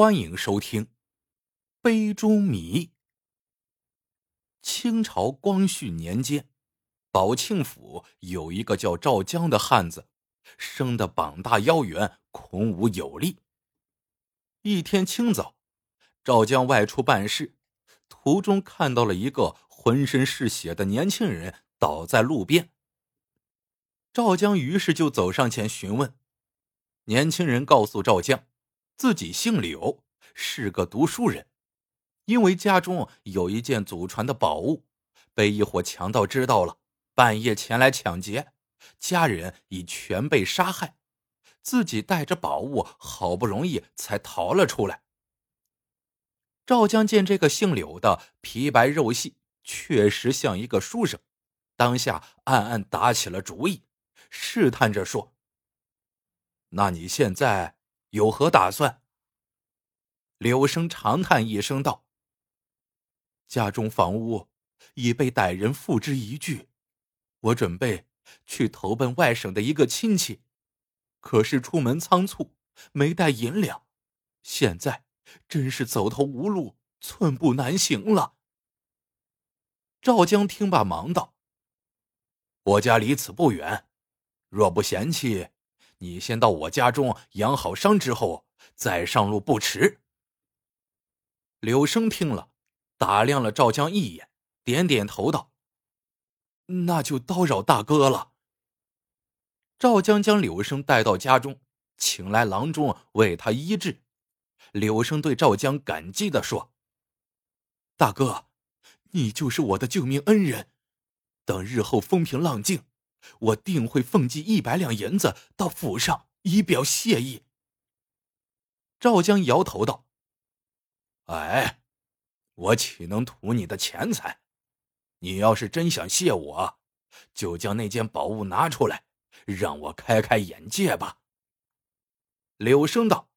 欢迎收听《杯中谜》。清朝光绪年间，宝庆府有一个叫赵江的汉子，生的膀大腰圆，孔武有力。一天清早，赵江外出办事，途中看到了一个浑身是血的年轻人倒在路边。赵江于是就走上前询问，年轻人告诉赵江。自己姓柳，是个读书人，因为家中有一件祖传的宝物，被一伙强盗知道了，半夜前来抢劫，家人已全被杀害，自己带着宝物，好不容易才逃了出来。赵江见这个姓柳的皮白肉细，确实像一个书生，当下暗暗打起了主意，试探着说：“那你现在？”有何打算？柳生长叹一声道：“家中房屋已被歹人付之一炬，我准备去投奔外省的一个亲戚，可是出门仓促，没带银两，现在真是走投无路，寸步难行了。”赵江听罢，忙道：“我家离此不远，若不嫌弃。”你先到我家中养好伤之后，再上路不迟。柳生听了，打量了赵江一眼，点点头道：“那就叨扰大哥了。”赵江将柳生带到家中，请来郎中为他医治。柳生对赵江感激的说：“大哥，你就是我的救命恩人，等日后风平浪静。”我定会奉寄一百两银子到府上，以表谢意。赵江摇头道：“哎，我岂能图你的钱财？你要是真想谢我，就将那件宝物拿出来，让我开开眼界吧。”柳生道：“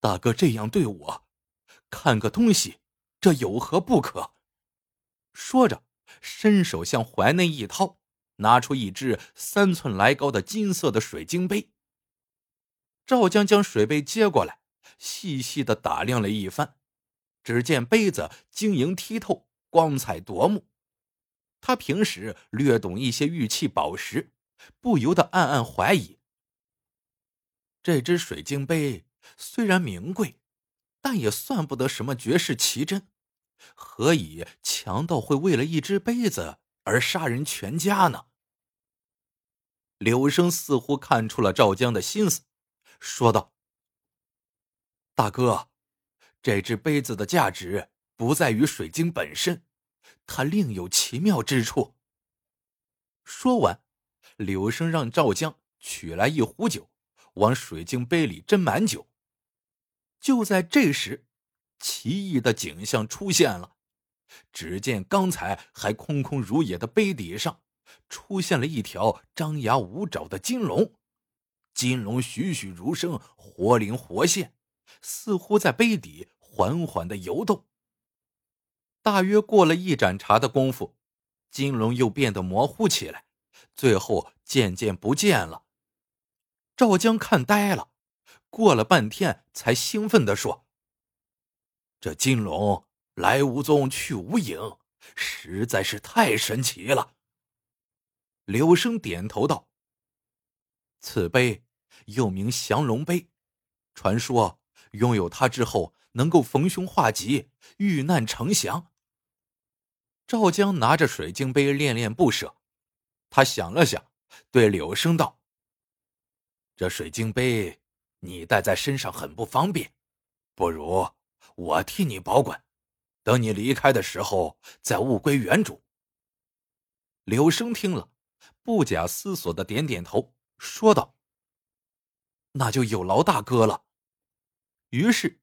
大哥这样对我，看个东西，这有何不可？”说着，伸手向怀内一掏。拿出一只三寸来高的金色的水晶杯。赵江将水杯接过来，细细的打量了一番，只见杯子晶莹剔透，光彩夺目。他平时略懂一些玉器宝石，不由得暗暗怀疑：这只水晶杯虽然名贵，但也算不得什么绝世奇珍，何以强盗会为了一只杯子？而杀人全家呢？柳生似乎看出了赵江的心思，说道：“大哥，这只杯子的价值不在于水晶本身，它另有奇妙之处。”说完，柳生让赵江取来一壶酒，往水晶杯里斟满酒。就在这时，奇异的景象出现了。只见刚才还空空如也的杯底上，出现了一条张牙舞爪的金龙。金龙栩栩如生，活灵活现，似乎在杯底缓缓的游动。大约过了一盏茶的功夫，金龙又变得模糊起来，最后渐渐不见了。赵江看呆了，过了半天，才兴奋的说：“这金龙。”来无踪，去无影，实在是太神奇了。柳生点头道：“此碑又名降龙碑，传说拥有它之后能够逢凶化吉、遇难成祥。”赵江拿着水晶杯恋恋不舍，他想了想，对柳生道：“这水晶杯你带在身上很不方便，不如我替你保管。”等你离开的时候，再物归原主。柳生听了，不假思索的点点头，说道：“那就有劳大哥了。”于是，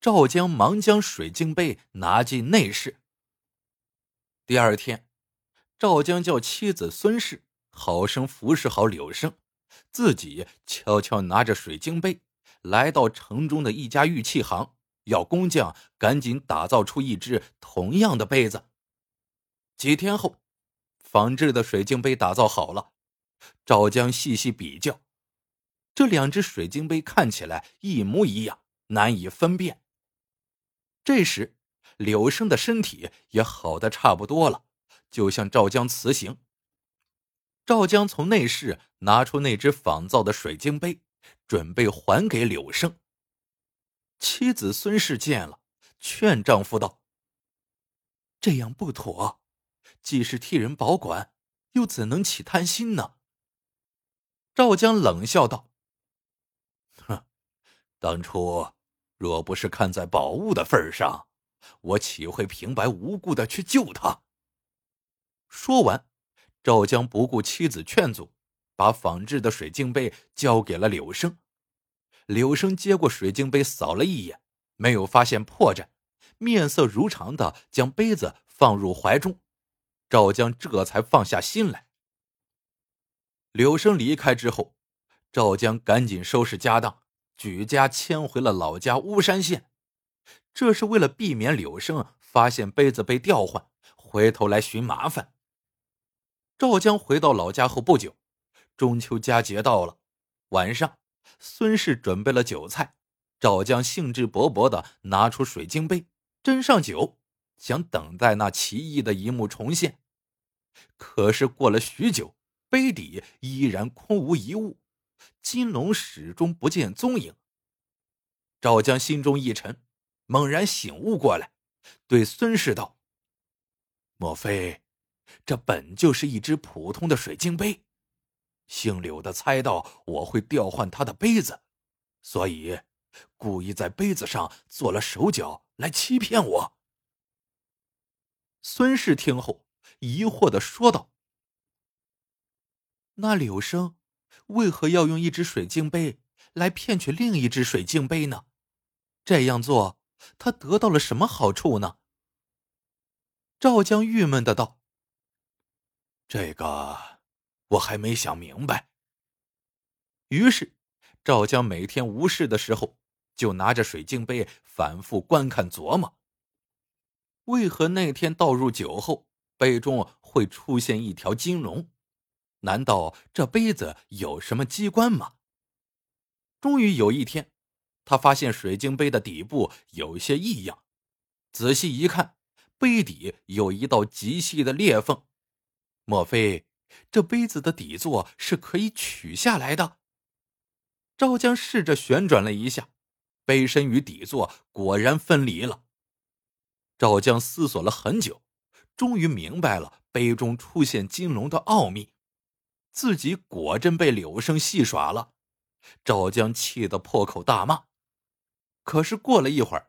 赵江忙将水晶杯拿进内室。第二天，赵江叫妻子孙氏好生服侍好柳生，自己悄悄拿着水晶杯，来到城中的一家玉器行。要工匠赶紧打造出一只同样的杯子。几天后，仿制的水晶杯打造好了。赵江细细比较，这两只水晶杯看起来一模一样，难以分辨。这时，柳生的身体也好的差不多了，就向赵江辞行。赵江从内室拿出那只仿造的水晶杯，准备还给柳生。妻子孙氏见了，劝丈夫道：“这样不妥，既是替人保管，又怎能起贪心呢？”赵江冷笑道：“哼，当初若不是看在宝物的份上，我岂会平白无故的去救他？”说完。赵江不顾妻子劝阻，把仿制的水晶杯交给了柳生。柳生接过水晶杯，扫了一眼，没有发现破绽，面色如常的将杯子放入怀中。赵江这才放下心来。柳生离开之后，赵江赶紧收拾家当，举家迁回了老家巫山县。这是为了避免柳生发现杯子被调换，回头来寻麻烦。赵江回到老家后不久，中秋佳节到了。晚上，孙氏准备了酒菜，赵江兴致勃勃的拿出水晶杯，斟上酒，想等待那奇异的一幕重现。可是过了许久，杯底依然空无一物，金龙始终不见踪影。赵江心中一沉，猛然醒悟过来，对孙氏道：“莫非？”这本就是一只普通的水晶杯，姓柳的猜到我会调换他的杯子，所以故意在杯子上做了手脚来欺骗我。孙氏听后疑惑的说道：“那柳生为何要用一只水晶杯来骗取另一只水晶杯呢？这样做他得到了什么好处呢？”赵江郁闷的道。这个我还没想明白。于是，赵江每天无事的时候，就拿着水晶杯反复观看琢磨：为何那天倒入酒后，杯中会出现一条金龙？难道这杯子有什么机关吗？终于有一天，他发现水晶杯的底部有些异样，仔细一看，杯底有一道极细的裂缝。莫非这杯子的底座是可以取下来的？赵江试着旋转了一下，杯身与底座果然分离了。赵江思索了很久，终于明白了杯中出现金龙的奥秘，自己果真被柳生戏耍了。赵江气得破口大骂。可是过了一会儿，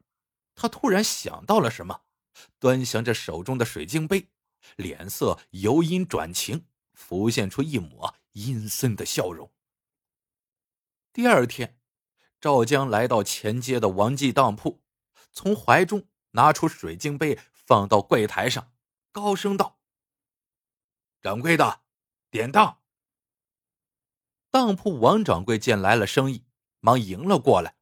他突然想到了什么，端详着手中的水晶杯。脸色由阴转晴，浮现出一抹阴森的笑容。第二天，赵江来到前街的王记当铺，从怀中拿出水晶杯，放到柜台上，高声道：“掌柜的，典当。”当铺王掌柜见来了生意，忙迎了过来。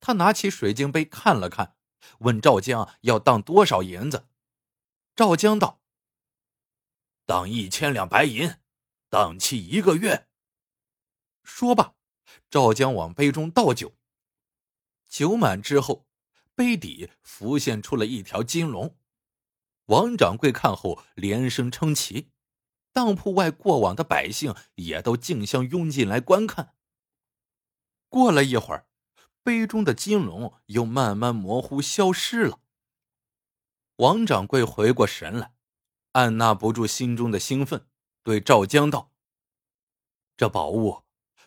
他拿起水晶杯看了看，问赵江要当多少银子。赵江道。当一千两白银，当期一个月。说罢，赵江往杯中倒酒。酒满之后，杯底浮现出了一条金龙。王掌柜看后连声称奇，当铺外过往的百姓也都竞相拥进来观看。过了一会儿，杯中的金龙又慢慢模糊消失了。王掌柜回过神来。按捺不住心中的兴奋，对赵江道：“这宝物，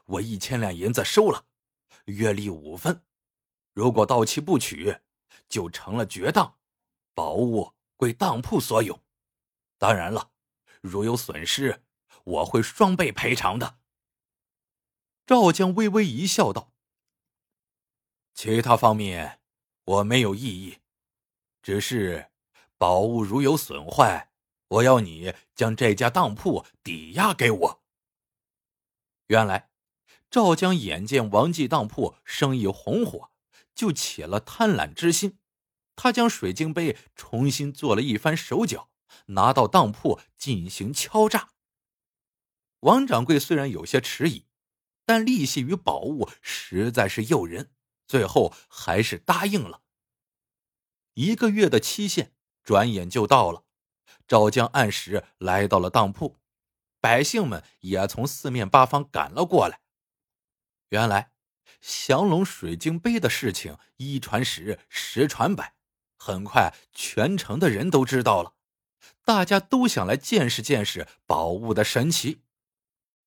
我一千两银子收了，月利五分。如果到期不取，就成了绝当，宝物归当铺所有。当然了，如有损失，我会双倍赔偿的。”赵江微微一笑，道：“其他方面我没有异议，只是宝物如有损坏。”我要你将这家当铺抵押给我。原来，赵江眼见王记当铺生意红火，就起了贪婪之心。他将水晶杯重新做了一番手脚，拿到当铺进行敲诈。王掌柜虽然有些迟疑，但利息与宝物实在是诱人，最后还是答应了。一个月的期限转眼就到了，赵江按时来到了当铺，百姓们也从四面八方赶了过来。原来，降龙水晶杯的事情一传十，十传百，很快全城的人都知道了，大家都想来见识见识宝物的神奇。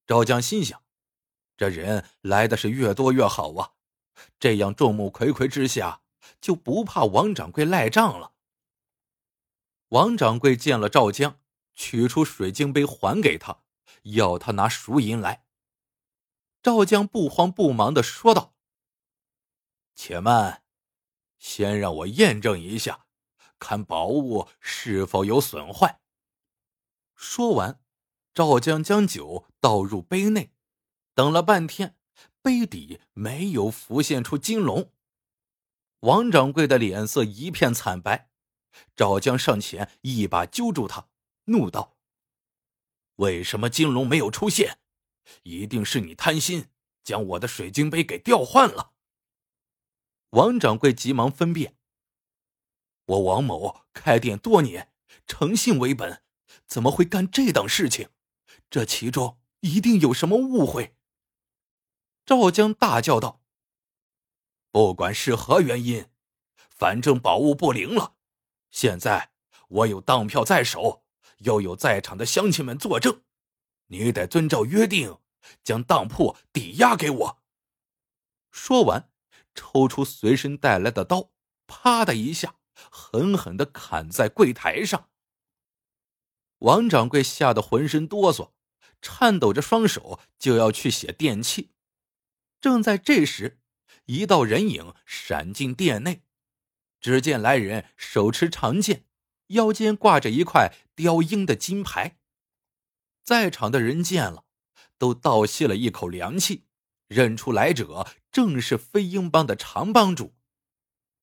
赵江心想，这人来的是越多越好啊，这样众目睽睽之下，就不怕王掌柜赖账了。王掌柜见了赵江，取出水晶杯还给他，要他拿赎银来。赵江不慌不忙的说道：“且慢，先让我验证一下，看宝物是否有损坏。”说完，赵江将酒倒入杯内，等了半天，杯底没有浮现出金龙。王掌柜的脸色一片惨白，赵江上前一把揪住他，怒道：“为什么金龙没有出现？”一定是你贪心，将我的水晶杯给调换了。王掌柜急忙分辨：“我王某开店多年，诚信为本，怎么会干这等事情？这其中一定有什么误会。”赵江大叫道：“不管是何原因，反正宝物不灵了。现在我有当票在手，又有在场的乡亲们作证。”你得遵照约定，将当铺抵押给我。说完，抽出随身带来的刀，啪的一下，狠狠的砍在柜台上。王掌柜吓得浑身哆嗦，颤抖着双手就要去写电器。正在这时，一道人影闪进店内，只见来人手持长剑，腰间挂着一块雕鹰的金牌。在场的人见了，都倒吸了一口凉气，认出来者正是飞鹰帮的常帮主。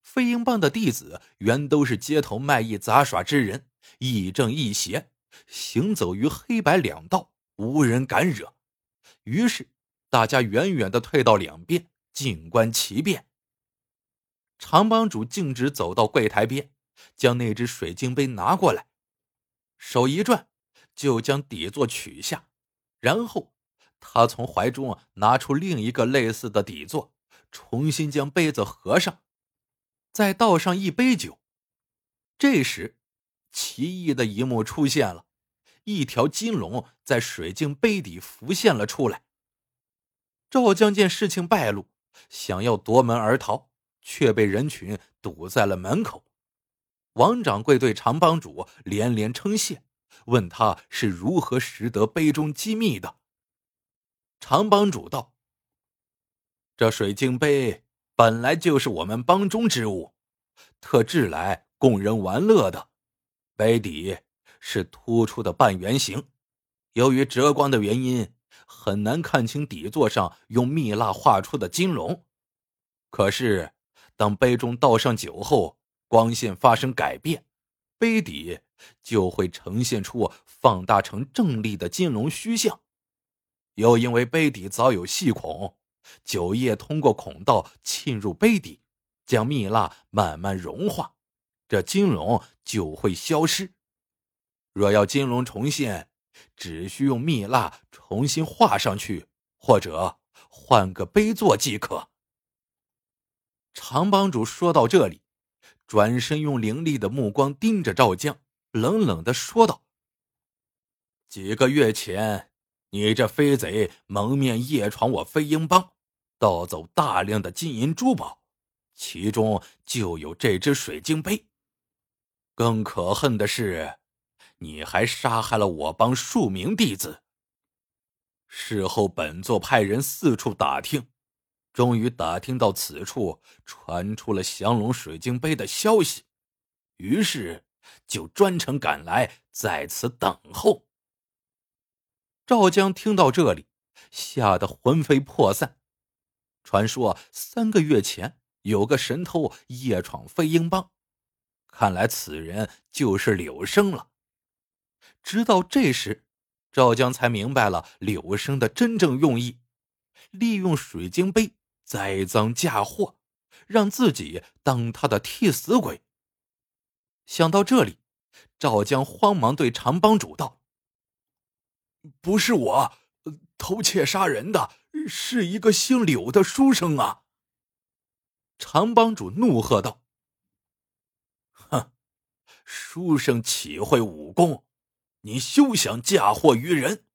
飞鹰帮的弟子原都是街头卖艺杂耍之人，亦正亦邪，行走于黑白两道，无人敢惹。于是大家远远的退到两边，静观其变。常帮主径直走到柜台边，将那只水晶杯拿过来，手一转。就将底座取下，然后他从怀中拿出另一个类似的底座，重新将杯子合上，再倒上一杯酒。这时，奇异的一幕出现了：一条金龙在水晶杯底浮现了出来。赵江见事情败露，想要夺门而逃，却被人群堵在了门口。王掌柜对常帮主连连称谢。问他是如何识得杯中机密的。常帮主道：“这水晶杯本来就是我们帮中之物，特制来供人玩乐的。杯底是突出的半圆形，由于折光的原因，很难看清底座上用蜜蜡画出的金龙。可是，当杯中倒上酒后，光线发生改变。”杯底就会呈现出放大成正立的金龙虚像，又因为杯底早有细孔，酒液通过孔道浸入杯底，将蜜蜡慢慢融化，这金龙就会消失。若要金龙重现，只需用蜜蜡重新画上去，或者换个杯座即可。常帮主说到这里。转身用凌厉的目光盯着赵江，冷冷的说道：“几个月前，你这飞贼蒙面夜闯我飞鹰帮，盗走大量的金银珠宝，其中就有这只水晶杯。更可恨的是，你还杀害了我帮数名弟子。事后，本座派人四处打听。”终于打听到此处传出了降龙水晶杯的消息，于是就专程赶来，在此等候。赵江听到这里，吓得魂飞魄散。传说三个月前有个神偷夜闯飞鹰帮，看来此人就是柳生了。直到这时，赵江才明白了柳生的真正用意，利用水晶杯。栽赃嫁祸，让自己当他的替死鬼。想到这里，赵江慌忙对常帮主道：“不是我偷窃杀人的，是一个姓柳的书生啊！”常帮主怒喝道：“哼，书生岂会武功？你休想嫁祸于人！”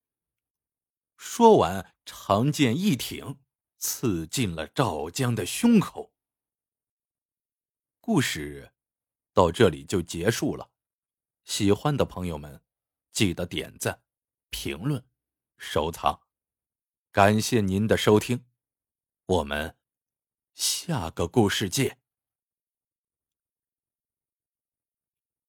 说完，长剑一挺，刺进了赵江的胸口。故事到这里就结束了。喜欢的朋友们，记得点赞、评论、收藏。感谢您的收听，我们下个故事见。